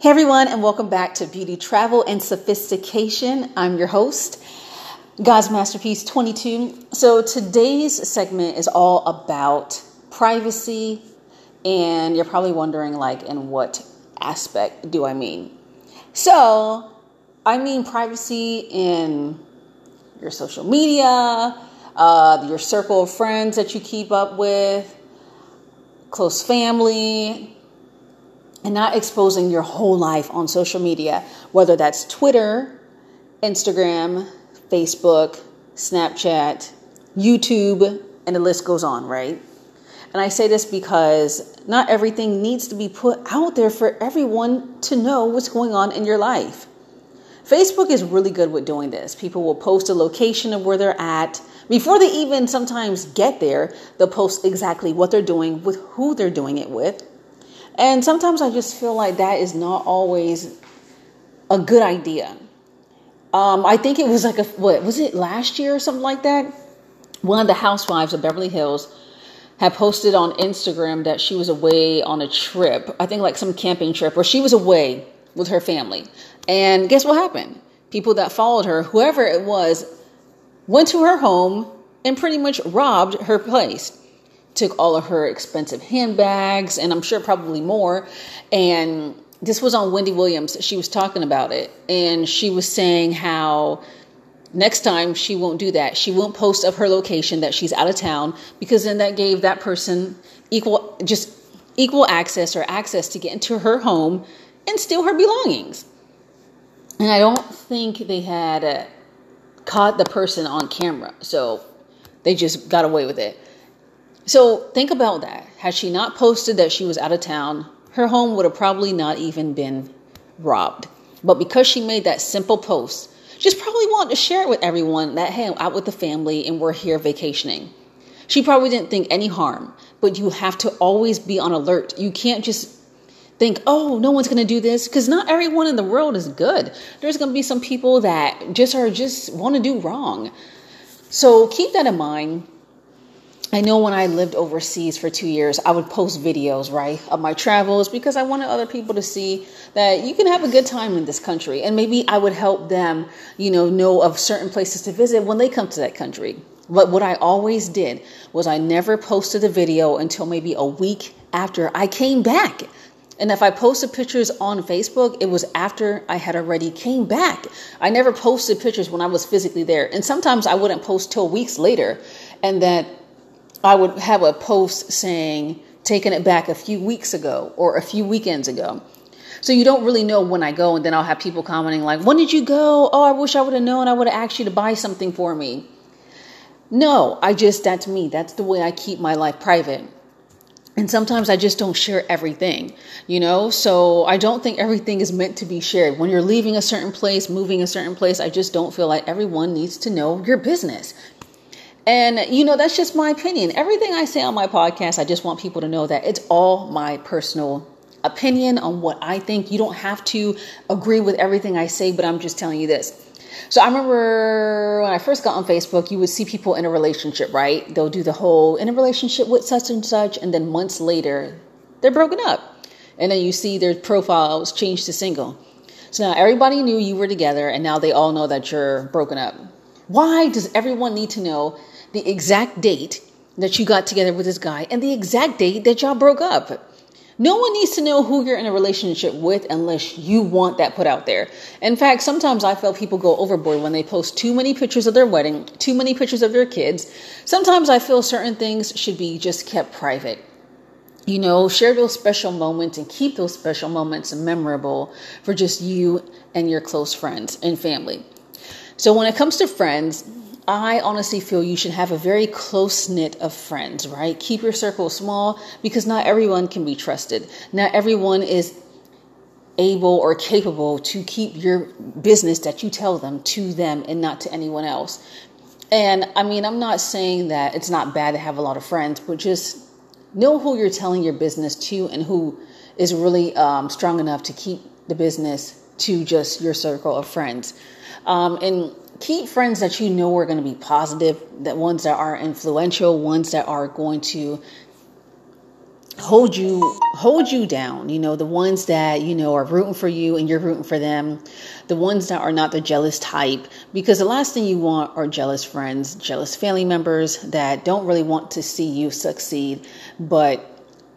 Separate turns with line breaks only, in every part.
Hey everyone, and welcome back to Beauty Travel and Sophistication. I'm your host, God's Masterpiece 22. So today's segment is all about privacy, and you're probably wondering, like, in what aspect do I mean? So, I mean privacy in your social media, uh, your circle of friends that you keep up with, close family, and not exposing your whole life on social media, whether that's Twitter, Instagram, Facebook, Snapchat, YouTube, and the list goes on, right? And I say this because not everything needs to be put out there for everyone to know what's going on in your life. Facebook is really good with doing this. People will post a location of where they're at. Before they even sometimes get there, they'll post exactly what they're doing, with who they're doing it with. And sometimes I just feel like that is not always a good idea. Um, I think it was like a, what, was it last year or something like that? One of the housewives of Beverly Hills had posted on Instagram that she was away on a trip. I think like some camping trip where she was away with her family. And guess what happened? People that followed her, whoever it was, went to her home and pretty much robbed her place. Took all of her expensive handbags and I'm sure probably more. And this was on Wendy Williams. She was talking about it. And she was saying how next time she won't do that. She won't post of her location that she's out of town because then that gave that person equal, just equal access or access to get into her home and steal her belongings. And I don't think they had uh, caught the person on camera. So they just got away with it. So think about that. Had she not posted that she was out of town, her home would have probably not even been robbed. But because she made that simple post, just probably wanted to share it with everyone that, hey, I'm out with the family and we're here vacationing. She probably didn't think any harm, but you have to always be on alert. You can't just think, oh, no one's going to do this because not everyone in the world is good. There's going to be some people that just are just want to do wrong. So keep that in mind. I know when I lived overseas for two years, I would post videos, right, of my travels because I wanted other people to see that you can have a good time in this country. And maybe I would help them, you know, know of certain places to visit when they come to that country. But what I always did was I never posted a video until maybe a week after I came back. And if I posted pictures on Facebook, it was after I had already came back. I never posted pictures when I was physically there. And sometimes I wouldn't post till weeks later. And that I would have a post saying, taking it back a few weeks ago or a few weekends ago. So you don't really know when I go, and then I'll have people commenting like, "When did you go? Oh, I wish I would have known. I would have asked you to buy something for me." No, I just that's me. That's the way I keep my life private. And sometimes I just don't share everything, you know? So I don't think everything is meant to be shared. When you're leaving a certain place, moving a certain place, I just don't feel like everyone needs to know your business. And, you know, that's just my opinion. Everything I say on my podcast, I just want people to know that it's all my personal opinion on what I think. You don't have to agree with everything I say, but I'm just telling you this. So I remember when I first got on Facebook, you would see people in a relationship, right? They'll do the whole in a relationship with such and such, and then months later, they're broken up. And then you see their profiles changed to single. So now everybody knew you were together, and now they all know that you're broken up. Why does everyone need to know the exact date that you got together with this guy and the exact date that y'all broke up? No one needs to know who you're in a relationship with unless you want that put out there. In fact, sometimes I feel people go overboard when they post too many pictures of their wedding, too many pictures of their kids. Sometimes I feel certain things should be just kept private. You know, share those special moments and keep those special moments memorable for just you and your close friends and family. So when it comes to friends, I honestly feel you should have a very close knit of friends, right? Keep your circle small because not everyone can be trusted. Not everyone is able or capable to keep your business that you tell them to them and not to anyone else. And I mean, I'm not saying that it's not bad to have a lot of friends, but just know who you're telling your business to and who is really um, strong enough to keep the business to just your circle of friends. Um, and keep friends that you know are going to be positive, that ones that are influential, ones that are going to hold you hold you down you know the ones that you know are rooting for you and you're rooting for them the ones that are not the jealous type because the last thing you want are jealous friends jealous family members that don't really want to see you succeed but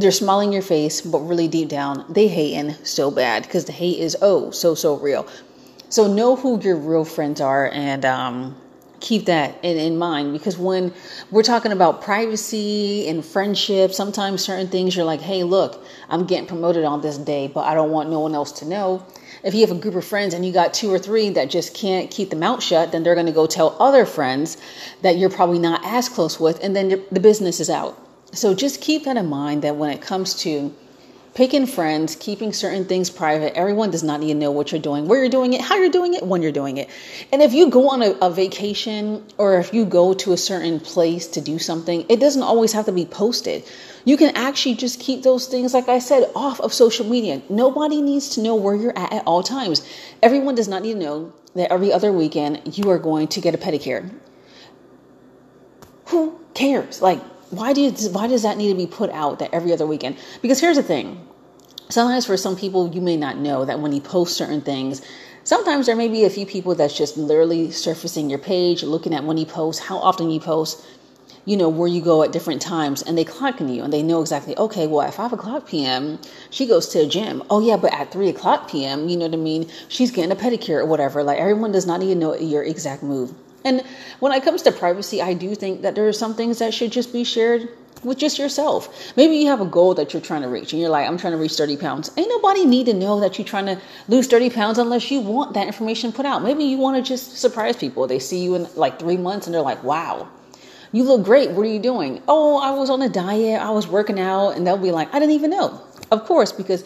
they're smiling your face but really deep down they hating so bad because the hate is oh so so real so know who your real friends are and um keep that in, in mind because when we're talking about privacy and friendship, sometimes certain things you're like, hey, look, I'm getting promoted on this day, but I don't want no one else to know. If you have a group of friends and you got two or three that just can't keep the mouth shut, then they're going to go tell other friends that you're probably not as close with, and then the business is out. So just keep that in mind that when it comes to picking friends, keeping certain things private. Everyone does not need to know what you're doing, where you're doing it, how you're doing it, when you're doing it. And if you go on a, a, vacation or if you go to a certain place to do something, it doesn't always have to be posted. You can actually just keep those things, like I said, off of social media. Nobody needs to know where you're at at all times. Everyone does not need to know that every other weekend you are going to get a pedicure. Who cares? Like, why do you, why does that need to be put out that every other weekend? Because here's the thing. Sometimes for some people you may not know that when you post certain things, sometimes there may be a few people that's just literally surfacing your page, looking at when you post, how often you post, you know, where you go at different times, and they clocking you and they know exactly, okay, well, at 5 o'clock p.m., she goes to a gym. Oh, yeah, but at 3 o'clock p.m., you know what I mean? She's getting a pedicure or whatever. Like, everyone does not even know your exact move. And when it comes to privacy, I do think that there are some things that should just be shared with just yourself. Maybe you have a goal that you're trying to reach and you're like, I'm trying to reach 30 pounds. Ain't nobody need to know that you're trying to lose 30 pounds unless you want that information put out. Maybe you want to just surprise people. They see you in like three months and they're like, wow, you look great. What are you doing? Oh, I was on a diet. I was working out. And they'll be like, I didn't even know. Of course, because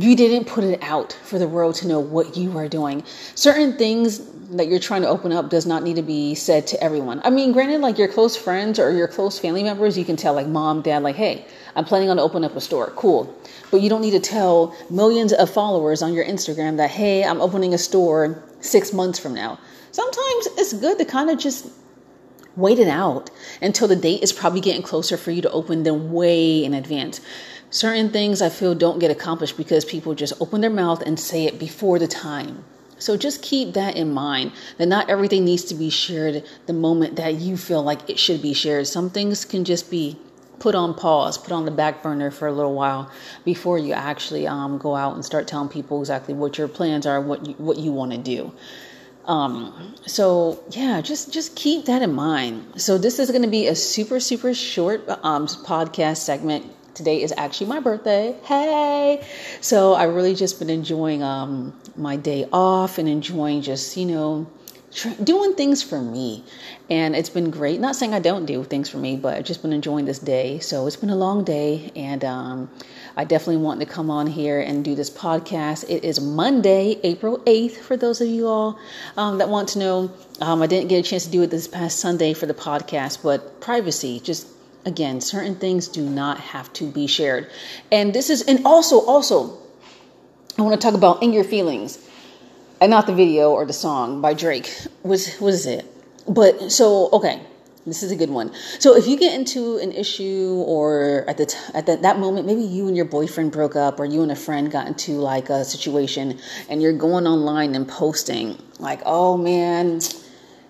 you didn't put it out for the world to know what you are doing. Certain things that you're trying to open up does not need to be said to everyone. I mean, granted, like your close friends or your close family members, you can tell, like mom, dad, like, hey, I'm planning on opening up a store. Cool. But you don't need to tell millions of followers on your Instagram that, hey, I'm opening a store six months from now. Sometimes it's good to kind of just wait it out until the date is probably getting closer for you to open them way in advance certain things I feel don't get accomplished because people just open their mouth and say it before the time. So just keep that in mind that not everything needs to be shared the moment that you feel like it should be shared. Some things can just be put on pause, put on the back burner for a little while before you actually um, go out and start telling people exactly what your plans are, what you, what you want to do. Um, so yeah, just just keep that in mind. So this is going to be a super super short um, podcast segment today is actually my birthday. Hey! So I really just been enjoying um, my day off and enjoying just, you know, doing things for me. And it's been great. Not saying I don't do things for me, but I've just been enjoying this day. So it's been a long day. And um, I definitely want to come on here and do this podcast. It is Monday, April 8th, for those of you all um, that want to know. Um, I didn't get a chance to do it this past Sunday for the podcast, but privacy, just again certain things do not have to be shared. And this is and also also i want to talk about in your feelings and not the video or the song by drake. Was was it? But so okay this is a good one. So if you get into an issue or at the t- at the, that moment maybe you and your boyfriend broke up or you and a friend got into like a situation and you're going online and posting like, "Oh man,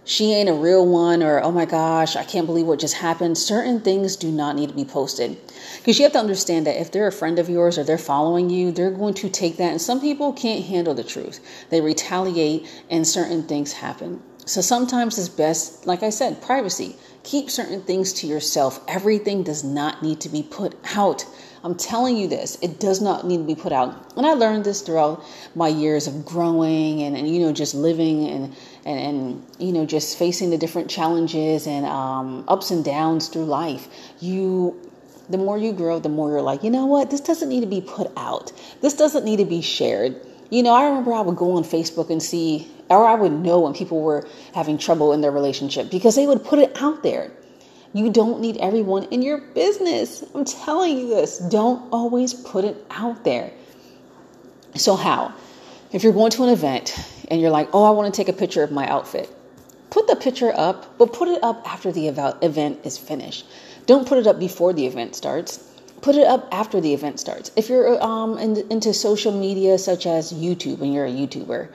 she ain't a real one or oh my gosh i can't believe what just happened. Certain things do not need to be posted. Because you have to understand that if they're a friend of yours or they're following you they're going to take that and some people can't handle the truth. They retaliate and certain things happen. So sometimes it's best like i said privacy. Keep certain things to yourself. Everything does not need to be put out I'm telling you this, it does not need to be put out. And I learned this throughout my years of growing and, and you know, just living and and, and you know just facing the different challenges and um, ups and downs through life. You the more you grow the more you're like you know what? This doesn't need to be put out. This doesn't need to be shared. You know i remember i would go on facebook and see or i would know when people were having trouble in their relationship because they would put it out there you don't need everyone in your business i'm telling you this don't always put it out there so how if you're going to an event and you're like, oh, I want to take a picture of my outfit, put the picture up, but put it up after the event is finished. Don't put it up before the event starts. put it up after the event starts. If you're um, in, into social media such as YouTube and you're a YouTuber,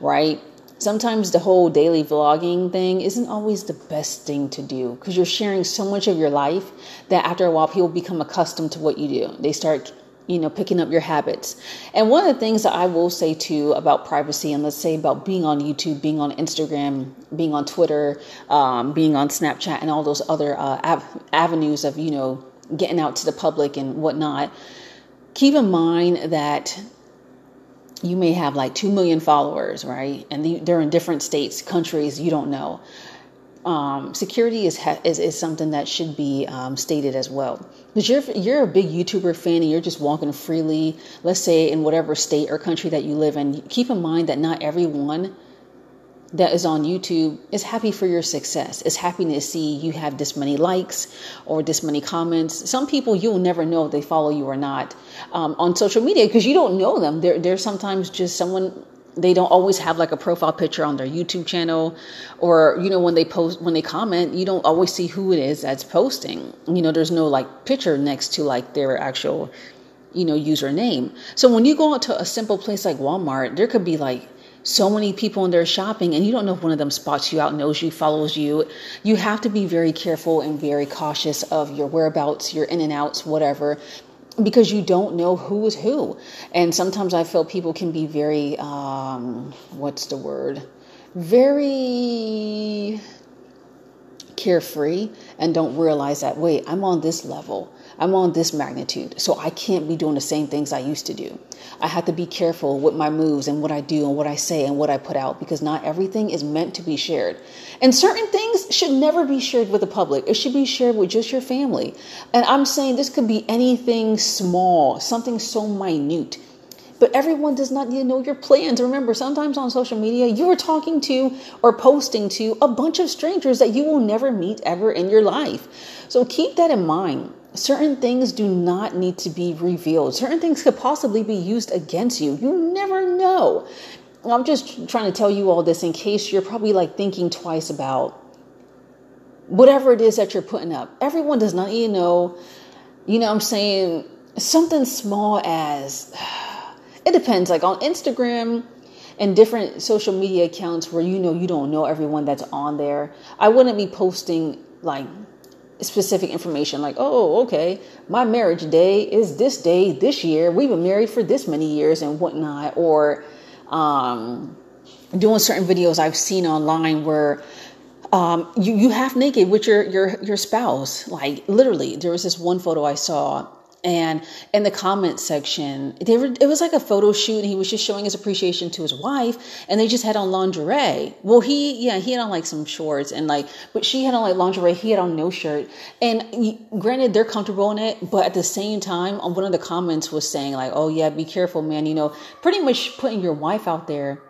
right? Sometimes the whole daily vlogging thing isn't always the best thing to do because you're sharing so much of your life that after a while people become accustomed to what you do. They start you know picking up your habits and one of the things that i will say too about privacy and let's say about being on youtube being on instagram being on twitter um, being on snapchat and all those other uh, av- avenues of you know getting out to the public and whatnot, keep in mind that you may have like 2 million followers, right? And they're in different states, countries, you don't know. Um, security is, is, is something that should be um, stated as well. Because you're you're a big YouTuber fan and you're just walking freely, let's say in whatever state or country that you live in. Keep in mind that not everyone that is on YouTube is happy for your success. Is happy to see you have this many likes or this many comments. Some people you'll never know if they follow you or not um, on social media because you don't know them. They're, they're sometimes just someone they don't always have like a profile picture on their YouTube channel or you know when they post when they comment you don't always see who it is that's posting you know there's no like picture next to like their actual you know username so when you go out to a simple place like Walmart there could be like so many people in there shopping and you don't know if one of them spots you out knows you follows you. You have to be very careful and very cautious of your whereabouts your in and outs whatever because you don't know who is who. And sometimes i feel people can be very um, what's the word? Very carefree and don't realize that wait i'm on this level I'm on this magnitude, so I can't be doing the same things I used to do. I have to be careful with my moves and what I do and what I say and what I put out because not everything is meant to be shared. And certain things should never be shared with the public. It should be shared with just your family. And I'm saying this could be anything small, something so minute but everyone does not need to know your plans. Remember, sometimes on social media, you are talking to or posting to a bunch of strangers that you will never meet ever in your life. So keep that in mind certain things do not need to be revealed. Certain things could possibly be used against you. You never know. I'm just trying to tell you all this in case you're probably like thinking twice about whatever it is that you're putting up. Everyone does not even know, you know, I'm saying something small as it depends. Like on Instagram, and different social media accounts where you know you don't know everyone that's on there. I wouldn't be posting like specific information like, oh, okay, my marriage day is this day this year. We've been married for this many years and whatnot. Or um, doing certain videos I've seen online where um, you you half naked with your your your spouse. Like literally, there was this one photo I saw and in the comment section they were it was like a photo shoot and he was just showing his appreciation to his wife and they just had on lingerie. Well he yeah he had on like some shorts and like but she had on like lingerie he had on no shirt. And granted they're comfortable in it but at the same time one of the comments was saying like oh yeah be careful man you know pretty much putting your wife out there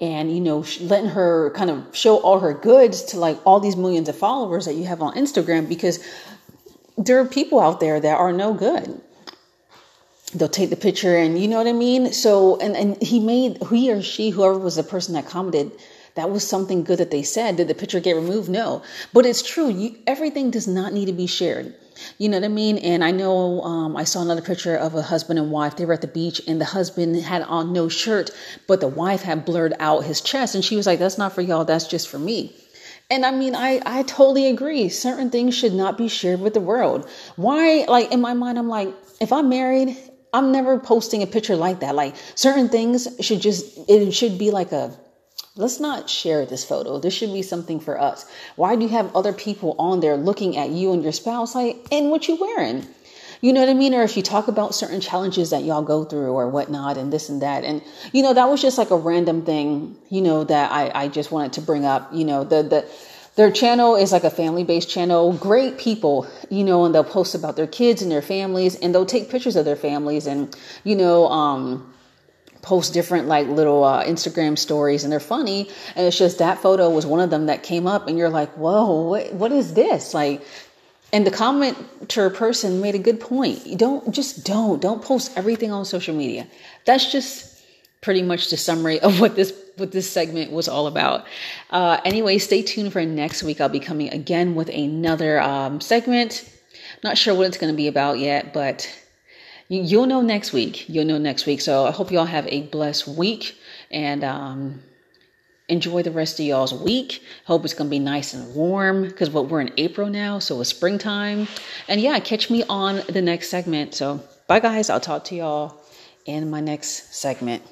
and you know letting her kind of show all her goods to like all these millions of followers that you have on Instagram because there are people out there that are no good. They'll take the picture and you know what I mean? So, and, and he made, he or she, whoever was the person that commented, that was something good that they said. Did the picture get removed? No. But it's true. You, everything does not need to be shared. You know what I mean? And I know um, I saw another picture of a husband and wife. They were at the beach, and the husband had on no shirt, but the wife had blurred out his chest. And she was like, That's not for y'all, that's just for me. And I mean, I, I totally agree. Certain things should not be shared with the world. Why, like, in my mind, I'm like, if I'm married, I'm never posting a picture like that. Like, certain things should just, it should be like a, let's not share this photo. This should be something for us. Why do you have other people on there looking at you and your spouse, like, and what you wearing? You know what I mean? Or if you talk about certain challenges that y'all go through or whatnot and this and that. And, you know, that was just like a random thing, you know, that I, I just wanted to bring up. You know, the, the, their channel is like a family based channel. Great people, you know, and they'll post about their kids and their families and they'll take pictures of their families and, you know, um, post different like little uh, Instagram stories and they're funny. And it's just that photo was one of them that came up and you're like, whoa, what, what is this? Like, and the commenter person made a good point. You don't just don't don't post everything on social media. That's just pretty much the summary of what this what this segment was all about. Uh, anyway, stay tuned for next week. I'll be coming again with another um, segment. Not sure what it's going to be about yet, but you'll know next week. You'll know next week. So I hope y'all have a blessed week and um, enjoy the rest of y'all's week. Hope it's going to be nice and warm because what we're in April now, so it's springtime. And yeah, catch me on the next segment. So bye, guys. I'll talk to y'all in my next segment.